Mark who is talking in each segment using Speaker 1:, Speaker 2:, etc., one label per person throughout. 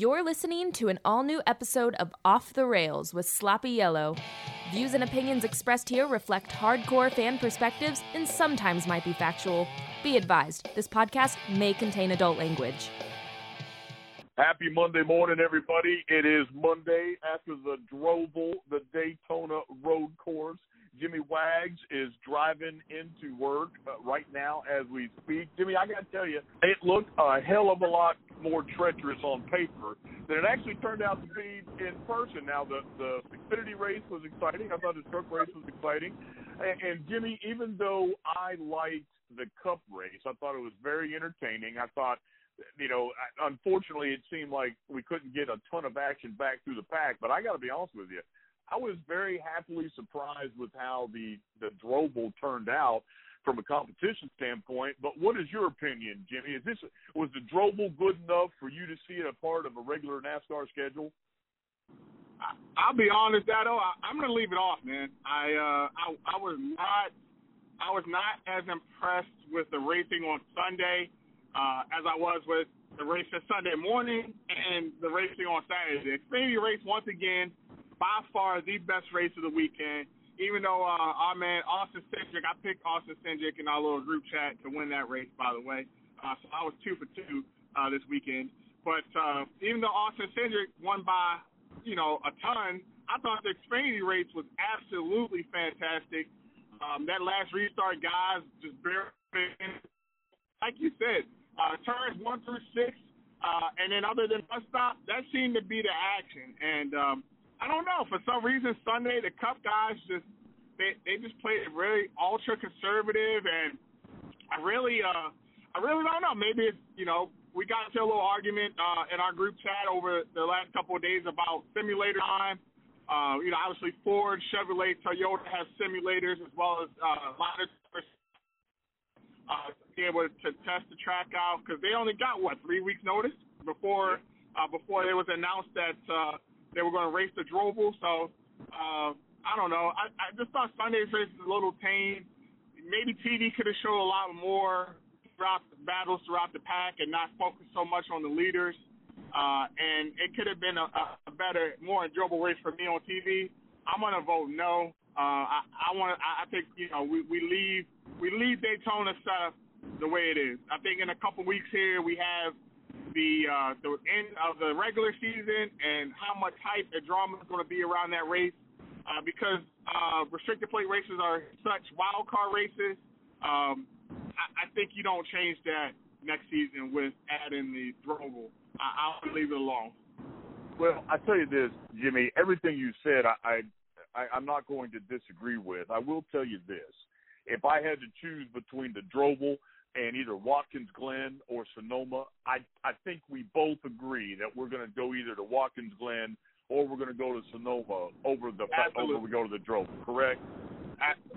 Speaker 1: You're listening to an all new episode of Off the Rails with Sloppy Yellow. Views and opinions expressed here reflect hardcore fan perspectives and sometimes might be factual. Be advised, this podcast may contain adult language.
Speaker 2: Happy Monday morning, everybody. It is Monday after the Droval, the Daytona Road Course. Jimmy Wags is driving into work uh, right now as we speak. Jimmy, I got to tell you, it looked a hell of a lot more treacherous on paper than it actually turned out to be in person. Now, the the Xfinity race was exciting. I thought the truck race was exciting. And, and Jimmy, even though I liked the Cup race, I thought it was very entertaining. I thought you know, unfortunately, it seemed like we couldn't get a ton of action back through the pack. But I got to be honest with you, I was very happily surprised with how the the Droval turned out from a competition standpoint. But what is your opinion, Jimmy? Is this was the Droval good enough for you to see it a part of a regular NASCAR schedule?
Speaker 3: I'll be honest, Dado. I'm going to leave it off, man. I uh, I, I was not I was not as impressed with the racing on Sunday uh, as I was with the race on Sunday morning and the racing on Saturday. The Xfinity race once again by far the best race of the weekend. Even though uh, our man Austin Cindric, I picked Austin Cindric in our little group chat to win that race, by the way. Uh, so I was two for two uh, this weekend. But uh, even though Austin Cindric won by, you know, a ton, I thought the Xfinity race was absolutely fantastic. Um, that last restart, guys, just barely, like you said, uh, turns one through six, uh, and then other than bus stop, that seemed to be the action. And um, I don't know. For some reason, Sunday the Cup guys just they they just played really ultra conservative, and I really uh I really don't know. Maybe it's you know we got into a little argument uh, in our group chat over the last couple of days about simulator time. Uh, you know, obviously Ford, Chevrolet, Toyota has simulators as well as uh, a lot of uh, be able to test the track out because they only got what three weeks notice before uh, before it was announced that uh, they were going to race the Droval. So uh, I don't know. I, I just thought Sunday's race was a little tame. Maybe TV could have showed a lot more throughout the battles throughout the pack and not focus so much on the leaders. Uh, and it could have been a, a better, more enjoyable race for me on TV. I'm gonna vote no. Uh, I, I want. I, I think you know we, we leave we leave Daytona stuff the way it is. I think in a couple weeks here we have the uh, the end of the regular season and how much hype and drama is going to be around that race. Uh, because uh, restrictor plate races are such wild card races, um, I, I think you don't change that next season with adding the Droval. I, I'll leave it alone.
Speaker 2: Well, I tell you this, Jimmy. Everything you said, I, I, I'm not going to disagree with. I will tell you this: if I had to choose between the Droval and either Watkins Glen or Sonoma, I I think we both agree that we're going to go either to Watkins Glen or we're going to go to Sonoma over the
Speaker 3: Absolutely.
Speaker 2: over we go to the Droval. Correct?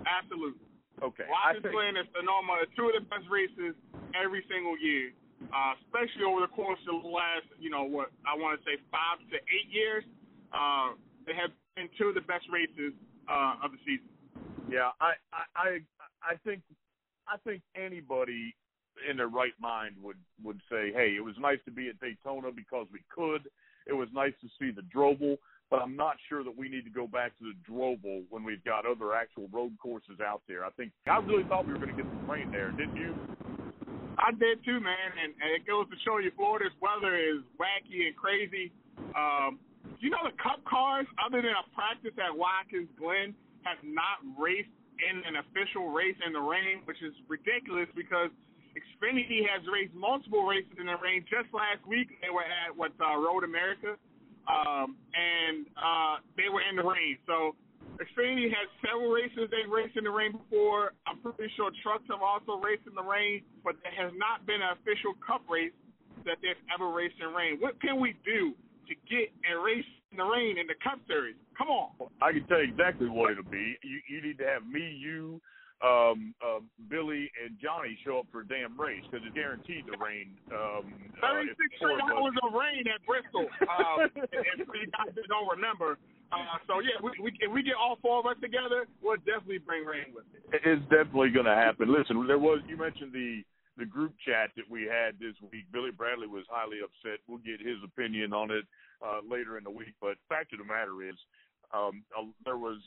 Speaker 3: absolutely.
Speaker 2: Okay.
Speaker 3: Watkins
Speaker 2: think,
Speaker 3: Glen and Sonoma are two of the best races every single year, uh, especially over the course of the last, you know, what I want to say five to eight years. Uh, they have been two of the best races uh, of the season.
Speaker 2: Yeah, I I I think I think anybody in their right mind would would say, "Hey, it was nice to be at Daytona because we could. It was nice to see the Droval, but I'm not sure that we need to go back to the Droval when we've got other actual road courses out there. I think I really thought we were going to get some rain there, didn't you?
Speaker 3: I did too, man, and, and it goes to show you Florida's weather is wacky and crazy. Um, you know the Cup cars, other than a practice at Watkins Glen, have not raced in an official race in the rain, which is ridiculous because Xfinity has raced multiple races in the rain. Just last week, they were at what uh, Road America, um, and uh, they were in the rain. So Xfinity has several races they've raced in the rain before. I'm pretty sure trucks have also raced in the rain, but there has not been an official Cup race that they've ever raced in rain. What can we do to get and race in the rain in the Cup Series? Come on.
Speaker 2: I can tell you exactly what it'll be. Need to have me, you, um, uh, Billy, and Johnny show up for a damn race because it's guaranteed to rain. Um,
Speaker 3: uh, 36
Speaker 2: uh,
Speaker 3: hours of rain at Bristol. Um, if you guys don't remember. Uh, so yeah, we, we, if we get all four of us together, we'll definitely bring rain with it.
Speaker 2: It's definitely going to happen. Listen, there was you mentioned the the group chat that we had this week. Billy Bradley was highly upset. We'll get his opinion on it uh, later in the week. But fact of the matter is, um, uh, there was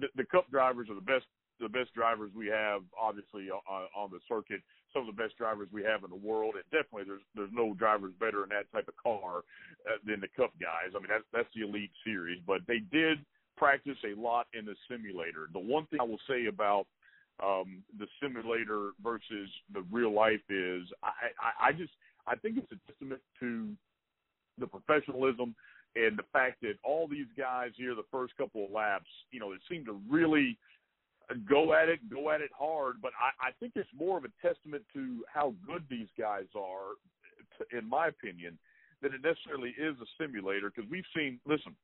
Speaker 2: the, the Cup drivers are the best the best drivers we have, obviously on, uh, on the circuit. Some of the best drivers we have in the world, and definitely there's there's no drivers better in that type of car uh, than the Cup guys. I mean that's that's the elite series, but they did practice a lot in the simulator. The one thing I will say about um, the simulator versus the real life is I, I, I just I think it's a testament to the professionalism and the fact that all these guys here the first couple of laps, you know, it seemed to really go at it, go at it hard. But I, I think it's more of a testament to how good these guys are, in my opinion, than it necessarily is a simulator. Because we've seen, listen,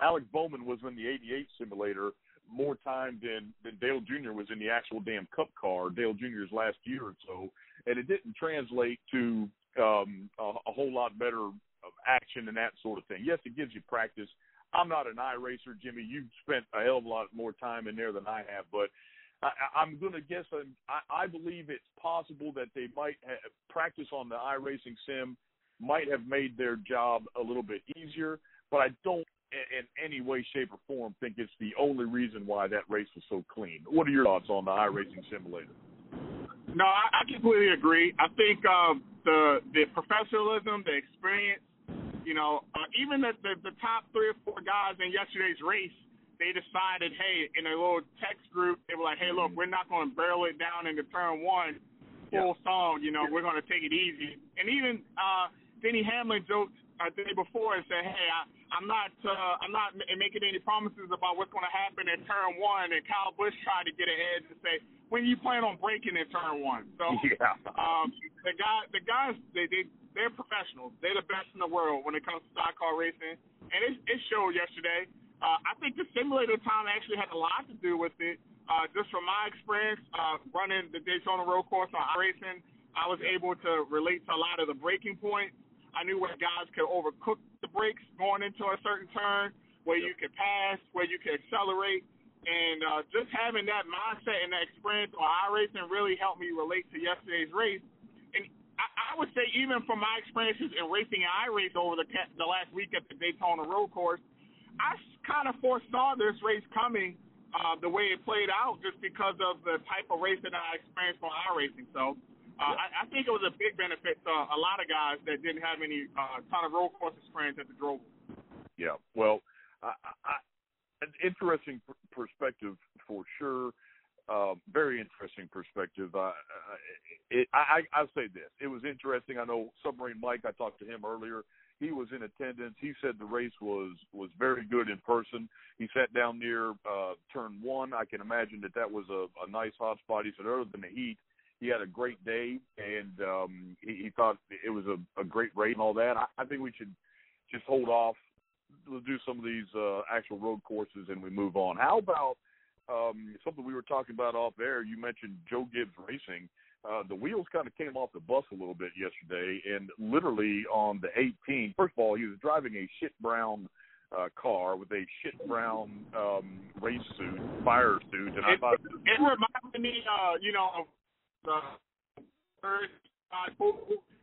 Speaker 2: Alex Bowman was in the '88 simulator more time than than Dale Jr. was in the actual damn Cup car, Dale Jr.'s last year or so, and it didn't translate to um, a, a whole lot better action and that sort of thing. Yes, it gives you practice. I'm not an iRacer, Jimmy. You've spent a hell of a lot more time in there than I have, but I, I'm going to guess. I, I believe it's possible that they might have practice on the iRacing sim might have made their job a little bit easier, but I don't in any way, shape, or form think it's the only reason why that race was so clean. What are your thoughts on the iRacing simulator?
Speaker 3: No, I, I completely agree. I think um, the the professionalism, the experience, you know, uh, even the, the the top three or four guys in yesterday's race, they decided, hey, in a little text group, they were like, hey, look, we're not going to barrel it down into turn one, full yeah. song. You know, we're going to take it easy. And even uh, Denny Hamlin joked uh, the day before and said, "Hey, I, I'm not, uh, I'm not making any promises about what's going to happen in turn one." And Kyle Busch tried to get ahead and say, "When you plan on braking in turn one?" So, yeah. um, the guy, the guys, they, they, they're professionals. They're the best in the world when it comes to stock car racing, and it, it showed yesterday. Uh, I think the simulator time actually had a lot to do with it. Uh, just from my experience uh, running the Daytona Road Course on iRacing, I was able to relate to a lot of the braking points I knew where guys could overcook the brakes going into a certain turn, where you could pass, where you could accelerate. And uh, just having that mindset and that experience on iRacing really helped me relate to yesterday's race. And I, I would say, even from my experiences in racing and iRace over the the last week at the Daytona Road Course, I kind of foresaw this race coming uh, the way it played out, just because of the type of race that I experienced on iRacing. So uh, I, I think it was a big benefit to a lot of guys that didn't have any uh, ton of road course experience at the Drove.
Speaker 2: Yeah, well, I, I, an interesting perspective for sure. Uh, very interesting perspective. Uh, it, I, I, I'll say this: it was interesting. I know Submarine Mike. I talked to him earlier. He was in attendance. He said the race was was very good in person. He sat down near uh, turn one. I can imagine that that was a, a nice hot spot. He said, other than the heat, he had a great day, and um, he, he thought it was a, a great race and all that. I, I think we should just hold off. We'll do some of these uh, actual road courses, and we move on. How about um, something we were talking about off air? You mentioned Joe Gibbs Racing. Uh, the wheels kind of came off the bus a little bit yesterday, and literally on the 18th. First of all, he was driving a shit brown uh, car with a shit brown um, race suit, fire suit, and
Speaker 3: I
Speaker 2: thought
Speaker 3: it reminded me, uh, you know, of the first uh,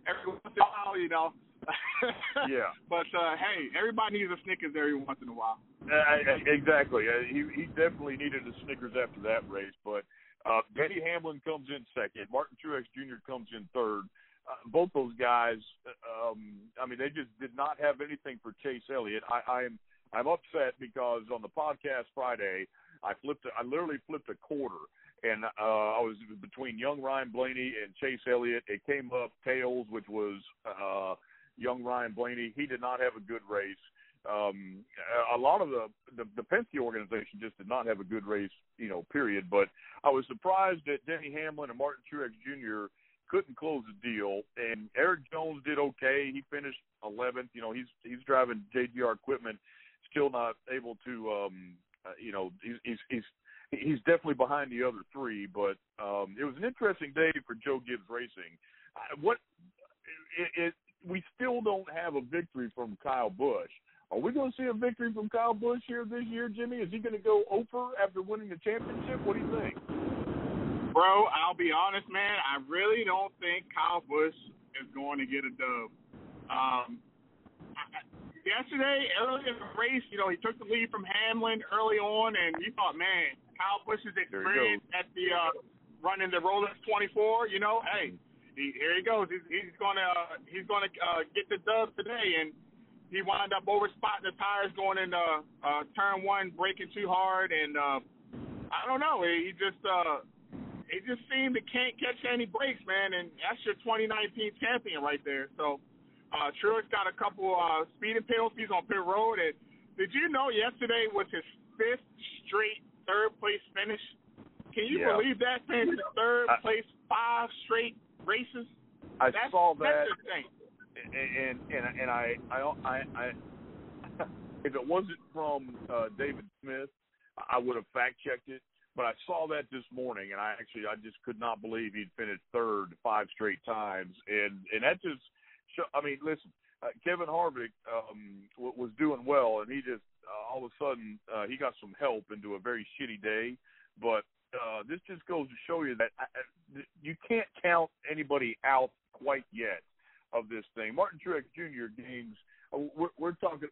Speaker 3: every once in a while, you know.
Speaker 2: yeah.
Speaker 3: But uh, hey, everybody needs a Snickers every once in a while.
Speaker 2: Uh, exactly. Uh, he he definitely needed a Snickers after that race. But uh, Denny Hamlin comes in second. Martin Truex Jr. comes in third. Uh, both those guys, um, I mean, they just did not have anything for Chase Elliott. I, I am I'm upset because on the podcast Friday, I flipped. I literally flipped a quarter and uh, I was between young Ryan Blaney and Chase Elliott. It came up tails, which was uh, young Ryan Blaney. He did not have a good race. Um, a lot of the, the the Penske organization just did not have a good race, you know. Period. But I was surprised that Denny Hamlin and Martin Truex Jr. couldn't close the deal, and Erik Jones did okay. He finished 11th. You know, he's he's driving JGR equipment, still not able to. Um, uh, you know, he's, he's he's he's definitely behind the other three. But um, it was an interesting day for Joe Gibbs Racing. What it, it, we still don't have a victory from Kyle Busch. Are we going to see a victory from Kyle Busch here this year, Jimmy? Is he going to go over after winning the championship? What do you think?
Speaker 3: bro, I'll be honest, man. I really don't think Kyle Busch is going to get a dub. Um, yesterday, early in the race, you know, he took the lead from Hamlin early on, and you thought, man, Kyle Busch's experience at the uh, running the Rolex 24, you know, hey, he, here he goes. He's, he's gonna uh, he's gonna uh, get the dub today, and he wound up over spotting the tires going into uh, turn one, braking too hard, and uh, I don't know. He just uh, he just seemed to can't catch any brakes, man, and that's your 2019 champion right there. So uh, Truex got a couple uh, speeding penalties on pit road. And did you know yesterday was his fifth straight third place finish? Can you
Speaker 2: Yeah.
Speaker 3: believe that? Finishing third place five straight races.
Speaker 2: I
Speaker 3: That's,
Speaker 2: saw that, and and and I I I, I if it wasn't from uh, David Smith, I would have fact checked it. But I saw that this morning, and I actually I just could not believe he'd finished third five straight times, and and that just show, I mean, listen, uh, Kevin Harvick um, w- was doing well, and he just uh, all of a sudden uh, he got some help into a very shitty day, but. Uh, this just goes to show you that I, you can't count anybody out quite yet of this thing. Martin Truex Jr. gains. Uh, we're, we're talking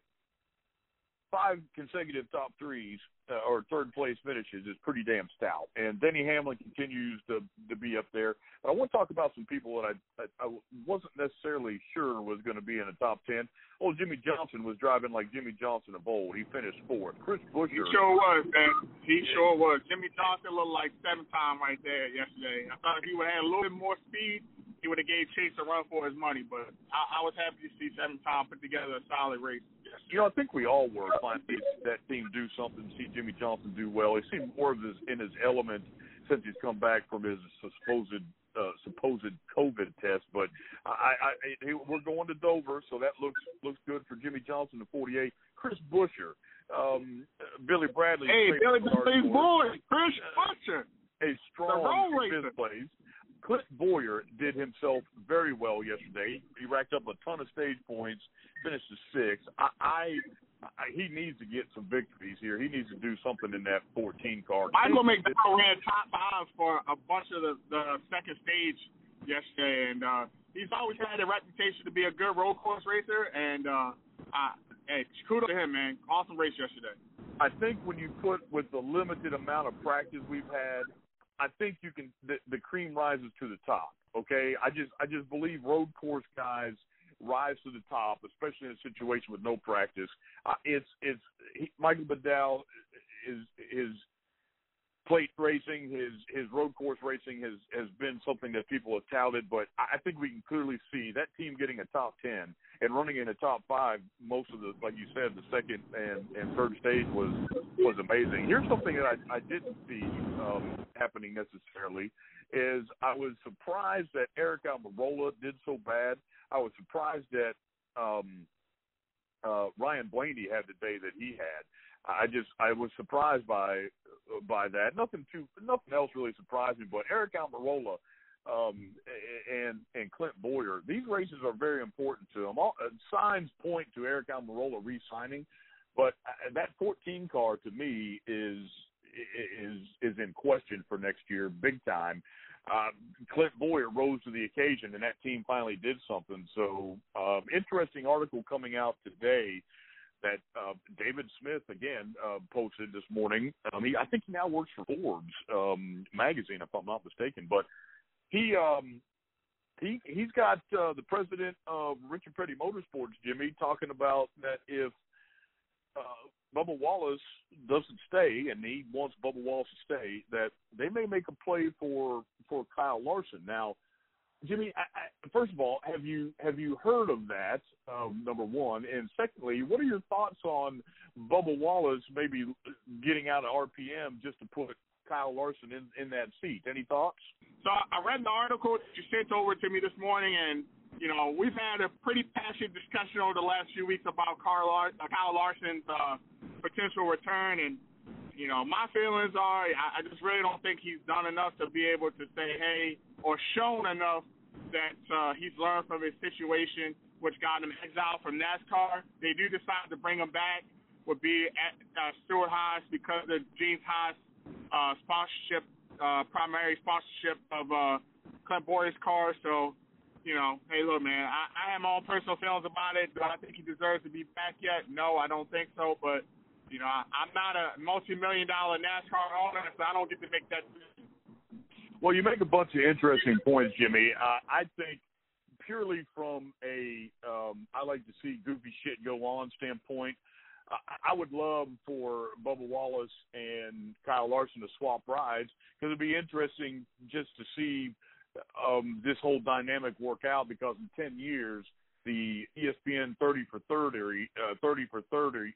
Speaker 2: five consecutive top threes uh, or third place finishes is pretty damn stout. And Denny Hamlin continues to to be up there. But I want to talk about some people that I I, I wasn't necessarily sure was going to be in the top ten. Oh, Jimmie Johnson was driving like Jimmie Johnson of old. He finished fourth. Chris Buescher He
Speaker 3: sure was, man. He sure was. Jimmie Johnson looked like seven time right there yesterday. I thought if he would have had a little bit more speed, he would have gave Chase a run for his money. But I, I was happy to see seven time put together a solid race.
Speaker 2: You know, I think we all were finally that team do something, see Jimmie Johnson do well. He seemed more of his in his element since he's come back from his supposed uh, supposed COVID test. But I, I, I we're going to Dover, so that looks looks good for Jimmie Johnson at 48. Chris Buescher, um, Billy Bradley,
Speaker 3: Hey, Billy Billy's boy, Chris Butcher.
Speaker 2: a strong fifth place. Clint Bowyer did himself very well yesterday. He racked up a ton of stage points, finished to six. I he needs to get some victories here. He needs to do something in that 14 car.
Speaker 3: Michael McDowell ran top five for a bunch of the, the second stage yesterday, and uh, he's always had a reputation to be a good road course racer. And uh, I, hey, kudos to him, man. Awesome race yesterday.
Speaker 2: I think when you put with the limited amount of practice we've had, I think you can the, the cream rises to the top. Okay, I just I just believe road course guys rise to the top, especially in a situation with no practice. Uh, it's it's he, Michael Bedell is his plate racing, his his road course racing has has been something that people have touted, but I think we can clearly see that team getting a top ten and running in a top five most of the like you said, the second and, and third stage was was amazing. Here's something that I, I didn't see um, happening necessarily is I was surprised that Aric Almirola did so bad. I was surprised that um, uh, Ryan Blaney had the day that he had. I just I was surprised by by that. Nothing too nothing else really surprised me, but Aric Almirola um, and and Clint Bowyer. These races are very important to them. All, uh, signs point to Aric Almirola re-signing, but uh, that 14 car to me is is is in question for next year, big time. Uh, Clint Bowyer rose to the occasion, and that team finally did something. So, um, interesting article coming out today that uh, David Smith again uh, posted this morning. Um, he, I think he now works for Forbes um, magazine, if I'm not mistaken. But he um, he he's got uh, the president of Richard Petty Motorsports, Jimmy, talking about that if uh, Bubba Wallace doesn't stay, and he wants Bubba Wallace to stay, that they may make a play for for Kyle Larson. Now, Jimmy, I, I, first of all, have you have you heard of that? Um, number one, and secondly, what are your thoughts on Bubba Wallace maybe getting out of RPM just to put Kyle Larson in in that seat? Any thoughts?
Speaker 3: So I read the article that you sent over to me this morning, and you know we've had a pretty passionate discussion over the last few weeks about Kyle, Lar- uh, Kyle Larson's uh, potential return, and you know my feelings are I, I just really don't think he's done enough to be able to say hey or shown enough that uh, he's learned from his situation, which got him exiled from NASCAR. They do decide to bring him back. Would be at uh, Stewart Haas because of James Haas uh, sponsorship uh, primary sponsorship of uh, Clint Bowyer's car. So, you know, hey, look, man, I, I have my own personal feelings about it. Do I think he deserves to be back yet? No, I don't think so. But, you know, I, I'm not a multi-million dollar NASCAR owner, so I don't get to make that decision.
Speaker 2: Well, you make a bunch of interesting points, Jimmy. Uh, I think purely from a um, I like to see goofy shit go on standpoint, I would love for Bubba Wallace and Kyle Larson to swap rides because it'd be interesting just to see um, this whole dynamic work out. Because in ten years, the ESPN 30 for 30, uh, 30 for 30,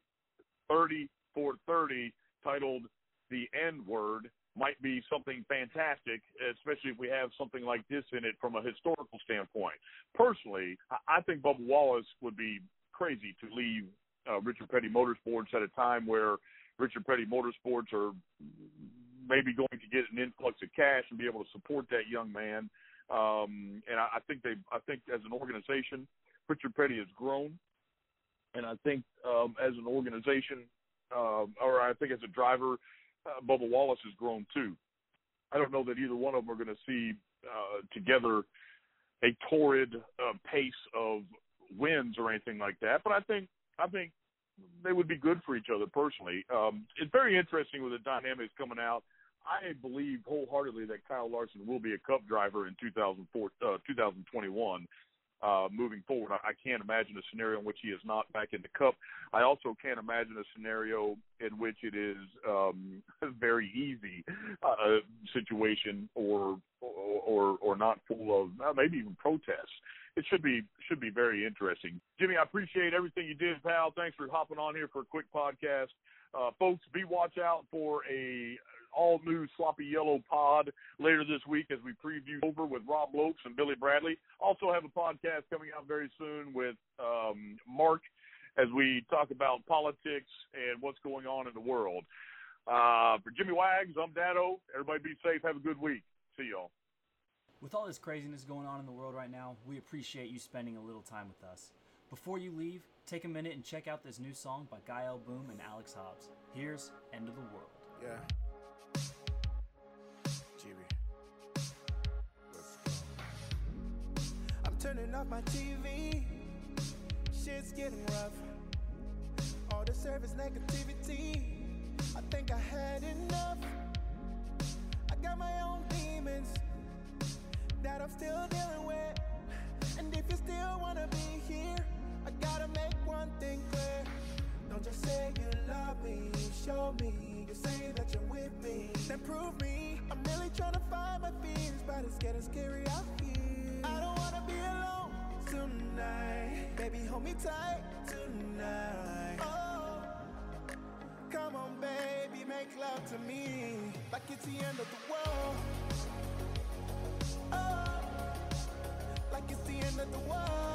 Speaker 2: 30 for 30, titled "The N Word." might be something fantastic, especially if we have something like this in it from a historical standpoint. Personally, I think Bubba Wallace would be crazy to leave uh, Richard Petty Motorsports at a time where Richard Petty Motorsports are maybe going to get an influx of cash and be able to support that young man. Um, and I, I think they, I think as an organization, Richard Petty has grown, and I think um, as an organization, uh, or I think as a driver, uh, Bubba Wallace has grown too. I don't know that either one of them are going to see uh, together a torrid uh, pace of wins or anything like that, but I think I think they would be good for each other personally. Um, it's very interesting with the dynamics coming out. I believe wholeheartedly that Kyle Larson will be a Cup driver in 2004, uh, 2021. Uh, moving forward, I, can't imagine a scenario in which he is not back in the Cup. I also can't imagine a scenario in which it is um, a very easy uh, situation or, or or or not full of uh, maybe even protests it should be should be very interesting. Jimmy, I appreciate everything you did, pal. Thanks for hopping on here for a quick podcast. Uh, folks, be watch out for a all new sloppy yellow pod later this week as we preview Dover with Rob Lopes and Billy Bradley. Also have a podcast coming out very soon with um, Mark as we talk about politics and what's going on in the world. Uh, for Jimmy Wags, I'm Dado. Everybody be safe. Have a good week. See y'all.
Speaker 4: With all this craziness going on in the world right now, we appreciate you spending a little time with us. Before you leave, take a minute and check out this new song by Guy L. Boom and Alex Hobbs. Here's End of the World.
Speaker 5: Yeah. Turning off my TV. Shit's getting rough. All the service negativity. I think I had enough. I got my own demons that I'm still dealing with. And if you still wanna be here, I gotta make one thing clear. Don't just say you love me, show me. You say that you're with me, then prove me. I'm really trying to find my fears, but it's getting scary out here. Wanna be alone tonight. Baby, hold me tight tonight. Oh, come on, baby, make love to me like it's the end of the world. Oh, like it's the end of the world.